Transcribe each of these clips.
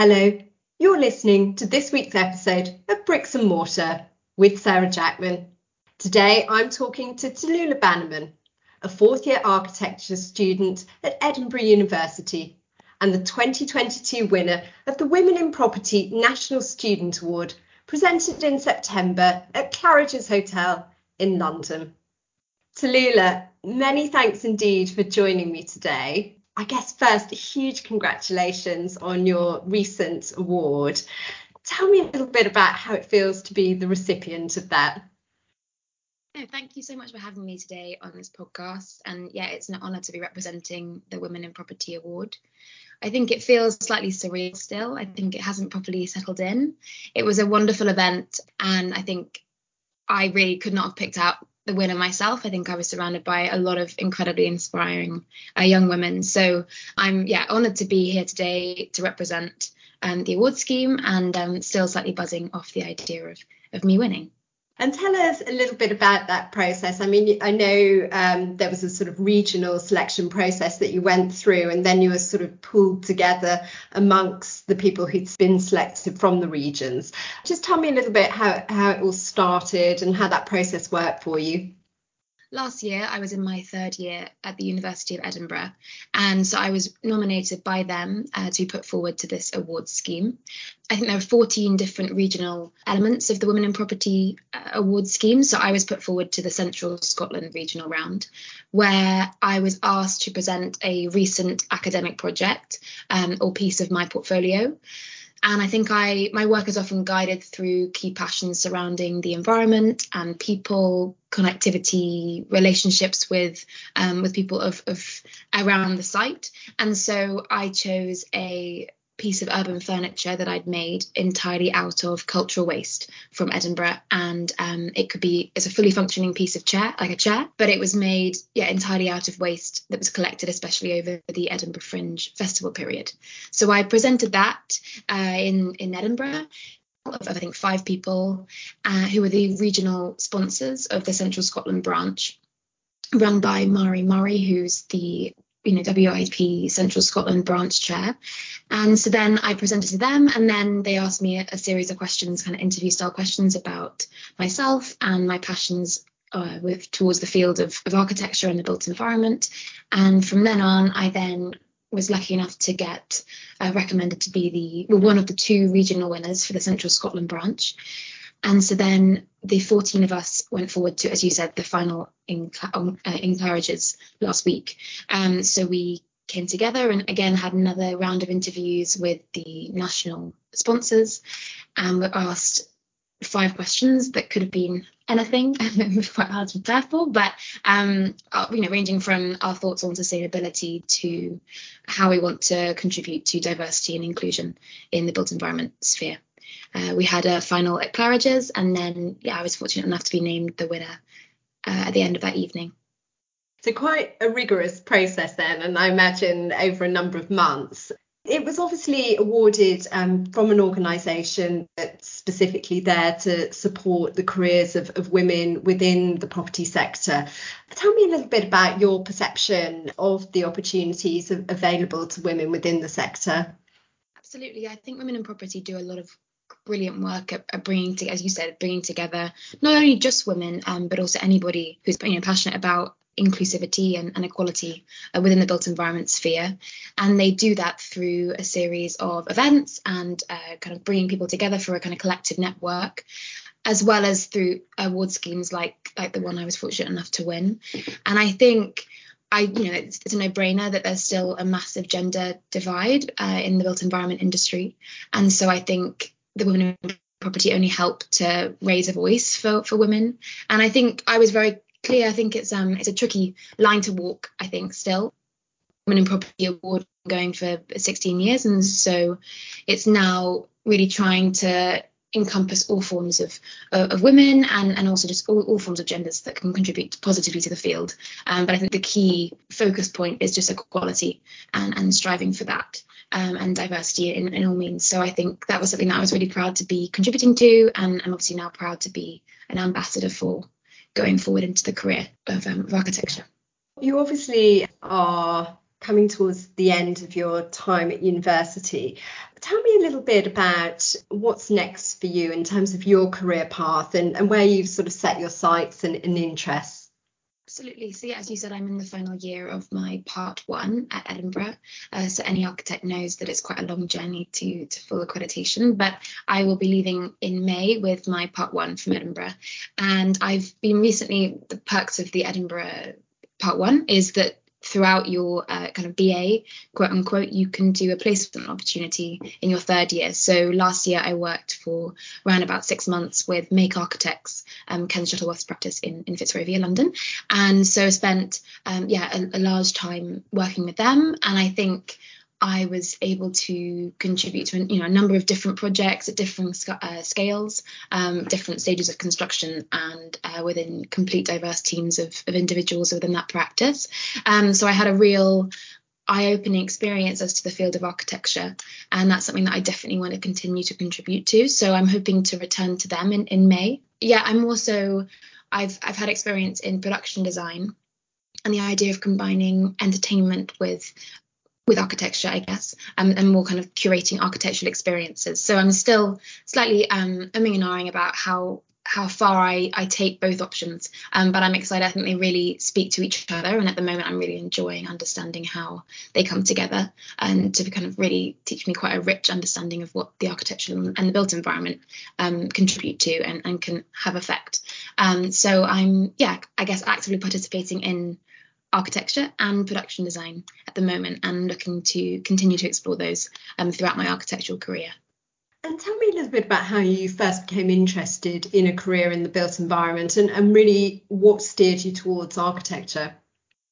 Hello, you're listening to this week's episode of Bricks and Mortar with Sarah Jackman. Today I'm talking to Tallulah Bannerman, a fourth year architecture student at Edinburgh University and the 2022 winner of the Women in Property National Student Award presented in September at Claridge's Hotel in London. Tallulah, many thanks indeed for joining me today. I guess first, huge congratulations on your recent award. Tell me a little bit about how it feels to be the recipient of that. No, thank you so much for having me today on this podcast. And yeah, it's an honour to be representing the Women in Property Award. I think it feels slightly surreal still. I think it hasn't properly settled in. It was a wonderful event, and I think I really could not have picked out the winner myself. I think I was surrounded by a lot of incredibly inspiring uh, young women. So I'm yeah honoured to be here today to represent um, the award scheme and um, still slightly buzzing off the idea of of me winning. And tell us a little bit about that process. I mean, I know um, there was a sort of regional selection process that you went through, and then you were sort of pulled together amongst the people who'd been selected from the regions. Just tell me a little bit how, how it all started and how that process worked for you last year I was in my third year at the University of Edinburgh, and so I was nominated by them uh, to be put forward to this award scheme. I think there are 14 different regional elements of the Women in Property uh, award scheme, so I was put forward to the Central Scotland regional round, where I was asked to present a recent academic project um, or piece of my portfolio. And I think I my work is often guided through key passions surrounding the environment and people, connectivity, relationships with um, with people of, of around the site. And so I chose a piece of urban furniture that I'd made entirely out of cultural waste from Edinburgh. And um, it could be, it's a fully functioning piece of chair, like a chair, but it was made, yeah, entirely out of waste that was collected, especially over the Edinburgh Fringe Festival period. So I presented that uh, in, in Edinburgh of I think five people uh, who were the regional sponsors of the Central Scotland branch, run by Mari Murray, who's the you know WIP Central Scotland branch chair. And so then I presented to them, and then they asked me a, a series of questions, kind of interview style questions about myself and my passions uh, with towards the field of, of architecture and the built environment. And from then on, I then was lucky enough to get uh, recommended to be the well, one of the two regional winners for the Central Scotland branch. And so then the 14 of us went forward to, as you said, the final in, uh, in Claridge's last week. Um, so we came together and again had another round of interviews with the national sponsors and were asked five questions that could have been anything. quite hard to prepare for, but um, uh, you know, ranging from our thoughts on sustainability to how we want to contribute to diversity and inclusion in the built environment sphere. Uh, we had a final at Claridge's, and then yeah, I was fortunate enough to be named the winner uh, at the end of that evening. So quite a rigorous process then, and I imagine over a number of months. It was obviously awarded um, from an organisation that's specifically there to support the careers of, of women within the property sector. Tell me a little bit about your perception of the opportunities available to women within the sector. Absolutely. I think women in property do a lot of brilliant work at, at bringing to, as you said, bringing together not only just women, um, but also anybody who's you know passionate about inclusivity and, and equality uh, within the built environment sphere. And they do that through a series of events and uh, kind of bringing people together for a kind of collective network, as well as through award schemes like like the one I was fortunate enough to win. And I think. I, you know, it's, it's a no-brainer that there's still a massive gender divide uh, in the built environment industry, and so I think the women in property only help to raise a voice for for women. And I think I was very clear. I think it's um it's a tricky line to walk. I think still. Women in Property Award going for 16 years, and so it's now really trying to encompass all forms of uh, of women and and also just all, all, forms of genders that can contribute positively to the field. Um, but I think the key focus point is just equality and and striving for that. Um, and diversity in, in all means. So I think that was something that I was really proud to be contributing to, and I'm obviously now proud to be an ambassador for going forward into the career of, um, of architecture. You obviously are coming towards the end of your time at university. Tell me a little bit about what's next for you in terms of your career path and, and where you've sort of set your sights and, and interests. Absolutely. So, yeah, as you said, I'm in the final year of my part one at Edinburgh. Uh, so, any architect knows that it's quite a long journey to, to full accreditation. But I will be leaving in May with my part one from Edinburgh. And I've been recently, the perks of the Edinburgh part one is that throughout your uh, kind of BA, quote unquote, you can do a placement opportunity in your third year. So last year I worked for around about six months with Make Architects, um, Ken Shuttleworth's practice in, in Fitzrovia, London. And so I spent, um, yeah, a, a large time working with them. And I think I was able to contribute to you know a number of different projects at different uh, scales, um, different stages of construction, and uh, within complete diverse teams of, of individuals within that practice. Um, so I had a real eye-opening experience as to the field of architecture, and that's something that I definitely want to continue to contribute to. So I'm hoping to return to them in, in May. Yeah, I'm also I've I've had experience in production design and the idea of combining entertainment with with architecture, I guess, and more kind of curating architectural experiences. So I'm still slightly um, umming and ahhing about how how far I, I take both options. Um, but I'm excited. I think they really speak to each other. And at the moment, I'm really enjoying understanding how they come together and to kind of really teach me quite a rich understanding of what the architecture and the built environment um, contribute to and, and can have effect. Um, so I'm, yeah, I guess actively participating in architecture and production design at the moment and looking to continue to explore those um, throughout my architectural career. And tell me a little bit about how you first became interested in a career in the built environment and, and really what steered you towards architecture.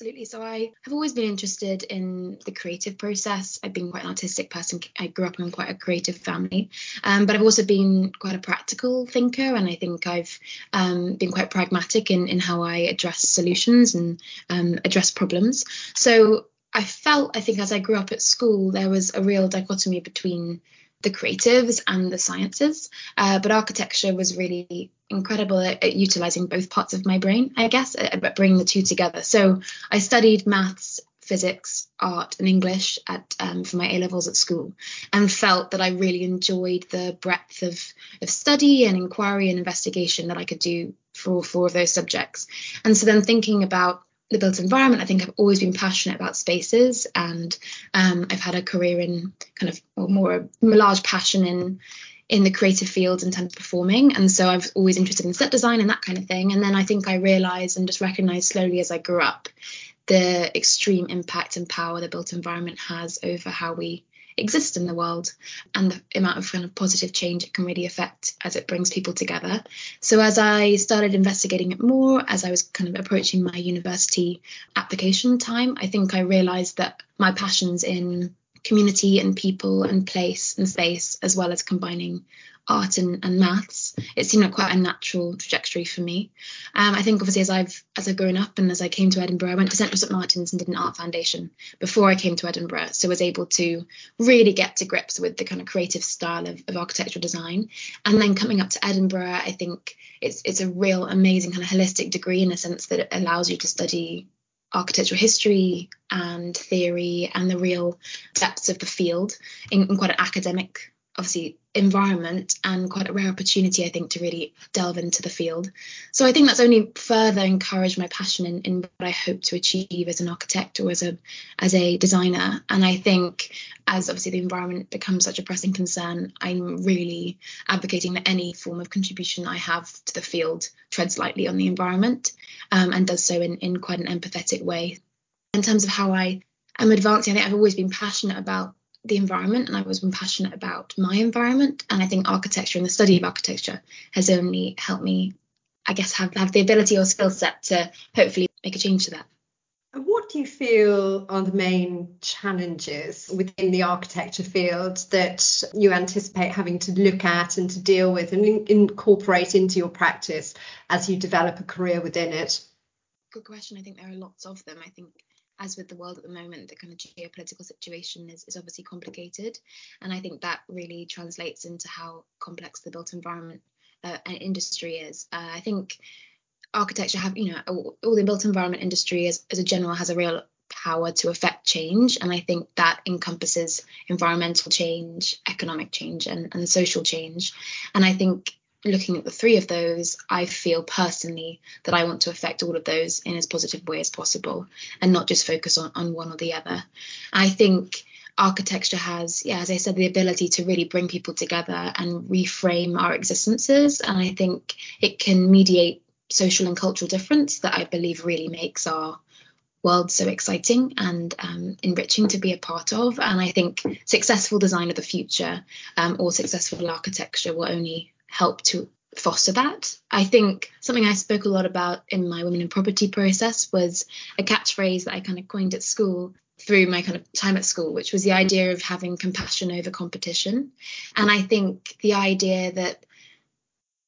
Absolutely. So I have always been interested in the creative process. I've been quite an artistic person. I grew up in quite a creative family, um, but I've also been quite a practical thinker, and I think I've um, been quite pragmatic in in how I address solutions and um, address problems. So I felt, I think, as I grew up at school, there was a real dichotomy between the creatives and the sciences. Uh, but architecture was really incredible at, at, utilizing both parts of my brain, I guess, at bringing the two together. So I studied maths, physics, art, and English at um, for my A levels at school, and felt that I really enjoyed the breadth of of study and inquiry and investigation that I could do for all four of those subjects. And so then thinking about the built environment. I think I've always been passionate about spaces, and um, I've had a career in kind of or more a large passion in in the creative field in terms of performing. And so I was always interested in set design and that kind of thing. And then I think I realized and just recognized slowly as I grew up the extreme impact and power the built environment has over how we exist in the world and the amount of kind of positive change it can really affect as it brings people together. So as I started investigating it more, as I was kind of approaching my university application time, I think I realized that my passions in community and people and place and space, as well as combining art and, and maths, it seemed like quite a natural trajectory for me. Um, I think obviously as I've as I've grown up and as I came to Edinburgh, I went to Central St Martin's and did an art foundation before I came to Edinburgh, so was able to really get to grips with the kind of creative style of, of architectural design. And then coming up to Edinburgh, I think it's it's a real amazing kind of holistic degree in a sense that it allows you to study architectural history and theory and the real depths of the field in, in quite an academic obviously environment and quite a rare opportunity, I think, to really delve into the field. So I think that's only further encouraged my passion in, in what I hope to achieve as an architect or as a as a designer. And I think as obviously the environment becomes such a pressing concern, I'm really advocating that any form of contribution I have to the field treads lightly on the environment um, and does so in, in quite an empathetic way. In terms of how I am advancing, I think I've always been passionate about the environment and I was passionate about my environment. And I think architecture and the study of architecture has only helped me, I guess, have, have the ability or skill set to hopefully make a change to that. And what do you feel are the main challenges within the architecture field that you anticipate having to look at and to deal with and in- incorporate into your practice as you develop a career within it? Good question. I think there are lots of them. I think as with the world at the moment, the kind of geopolitical situation is, is obviously complicated. And I think that really translates into how complex the built environment uh, industry is. Uh, I think architecture have, you know, all, all the built environment industry as, as a general has a real power to affect change. And I think that encompasses environmental change, economic change, and, and social change. And I think looking at the three of those, I feel personally that I want to affect all of those in as positive way as possible and not just focus on, on one or the other. I think architecture has, yeah, as I said, the ability to really bring people together and reframe our existences. And I think it can mediate social and cultural difference that I believe really makes our world so exciting and um, enriching to be a part of. And I think successful design of the future um, or successful architecture will only help to foster that. I think something I spoke a lot about in my Women in Property process was a catchphrase that I kind of coined at school through my kind of time at school, which was the idea of having compassion over competition. And I think the idea that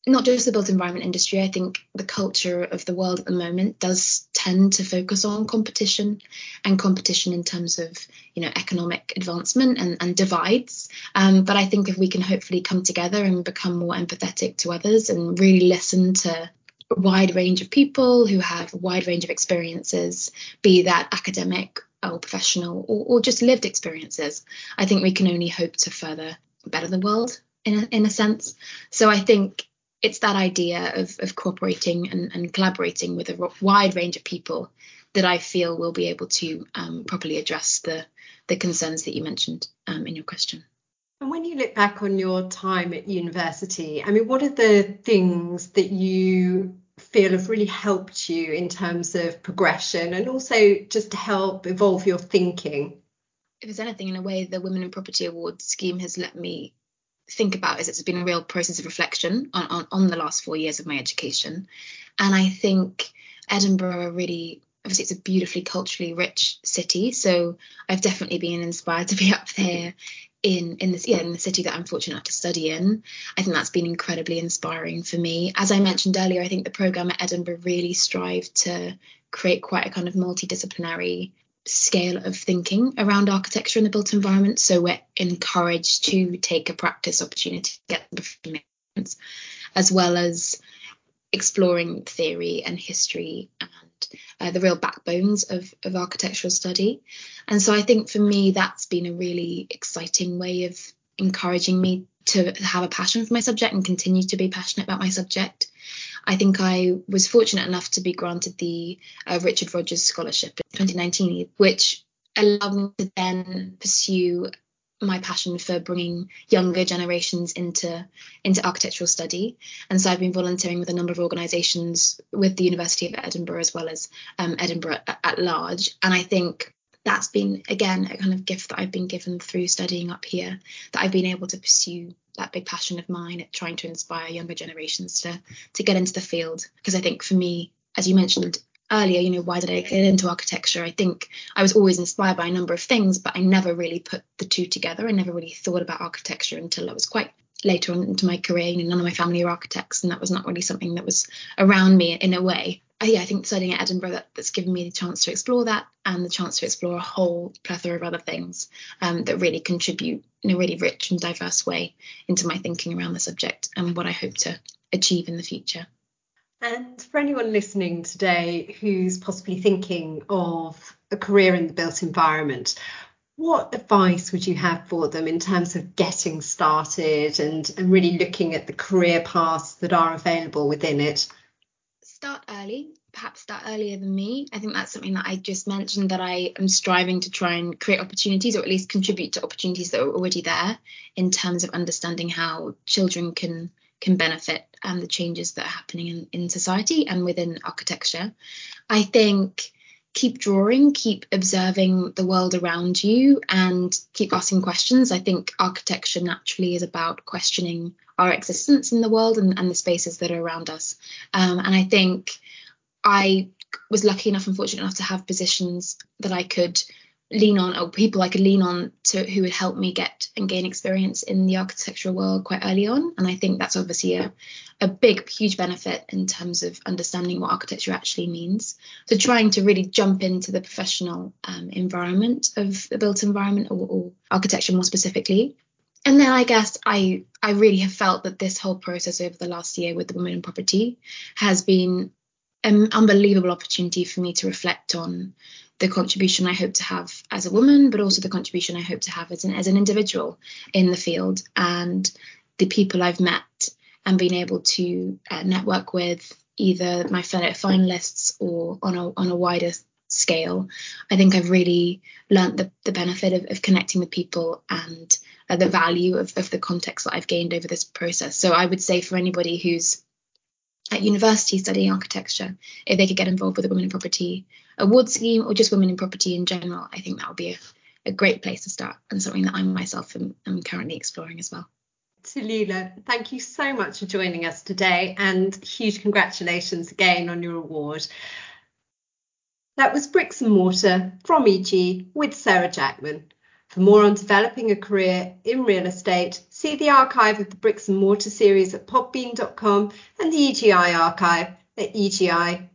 not just the built environment industry, I think the culture of the world at the moment does tend to focus on competition and competition in terms of, you know, economic advancement and, and divides. Um, but I think if we can hopefully come together and become more empathetic to others and really listen to a wide range of people who have a wide range of experiences, be that academic or professional or, or just lived experiences, I think we can only hope to further better the world in a, in a sense. So I think it's that idea of, of cooperating and, and collaborating with a wide range of people that I feel will be able to um, properly address the the concerns that you mentioned um, in your question. And when you look back on your time at university, I mean, what are the things that you feel have really helped you in terms of progression and also just to help evolve your thinking? If there's anything in a way, the Women in Property Awards scheme has let me think about is it's been a real process of reflection on, on, on the last four years of my education. And I think Edinburgh really obviously it's a beautifully culturally rich city. So I've definitely been inspired to be up there in in this yeah in the city that I'm fortunate enough to study in. I think that's been incredibly inspiring for me. As I mentioned earlier, I think the program at Edinburgh really strived to create quite a kind of multidisciplinary scale of thinking around architecture in the built environment. So we're encouraged to take a practice opportunity to get the as well as exploring theory and history and uh, the real backbones of, of architectural study. And so I think for me, that's been a really exciting way of encouraging me to have a passion for my subject and continue to be passionate about my subject. I think I was fortunate enough to be granted the uh, Richard Rogers Scholarship in 2019, which allowed me to then pursue my passion for bringing younger generations into into architectural study. And so i've been volunteering with a number of organizations with the university of edinburgh as well as um, edinburgh at large. And i think that's been again a kind of gift that I've been given through studying up here that I've been able to pursue that big passion of mine at trying to inspire younger generations to to get into the field. Because I think for me as you mentioned earlier you know why did I get into architecture? I think I was always inspired by a number of things but I never really put the two together. I never really thought about architecture until I was quite later on into my career. You know none of my family are architects and that was not really something that was around me in a way yeah, I think studying at Edinburgh that, that's given me the chance to explore that and the chance to explore a whole plethora of other things um, that really contribute in a really rich and diverse way into my thinking around the subject and what I hope to achieve in the future. And for anyone listening today who's possibly thinking of a career in the built environment, what advice would you have for them in terms of getting started and, and really looking at the career paths that are available within it? Start early, perhaps start earlier than me. I think that's something that I just mentioned that I am striving to try and create opportunities or at least contribute to opportunities that are already there in terms of understanding how children can can benefit and um, the changes that are happening in, in society and within architecture. I think keep drawing, keep observing the world around you, and keep asking questions. I think architecture naturally is about questioning our existence in the world and, and the spaces that are around us. Um, and I think I was lucky enough and fortunate enough to have positions that I could lean on or people I could lean on to who would help me get and gain experience in the architectural world quite early on. And I think that's obviously a, a big, huge benefit in terms of understanding what architecture actually means. So trying to really jump into the professional um, environment of the built environment or, or architecture more specifically and then I guess I I really have felt that this whole process over the last year with the Women in Property has been an unbelievable opportunity for me to reflect on the contribution I hope to have as a woman, but also the contribution I hope to have as an as an individual in the field and the people I've met and being able to uh, network with either my fellow finalists or on a on a wider scale. I think I've really learnt the, the benefit of, of connecting with people and uh, the value of, of the context that I've gained over this process. So I would say for anybody who's at university studying architecture, if they could get involved with the Women in Property award scheme or just Women in Property in general, I think that would be a, a great place to start and something that I myself am, am currently exploring as well. Tallulah, thank you so much for joining us today and huge congratulations again on your award. That was Bricks and Mortar from EG with Sarah Jackman. For more on developing a career in real estate, see the archive of the Bricks and Mortar series at podbean.com and the EGI archive at egi.co.uk.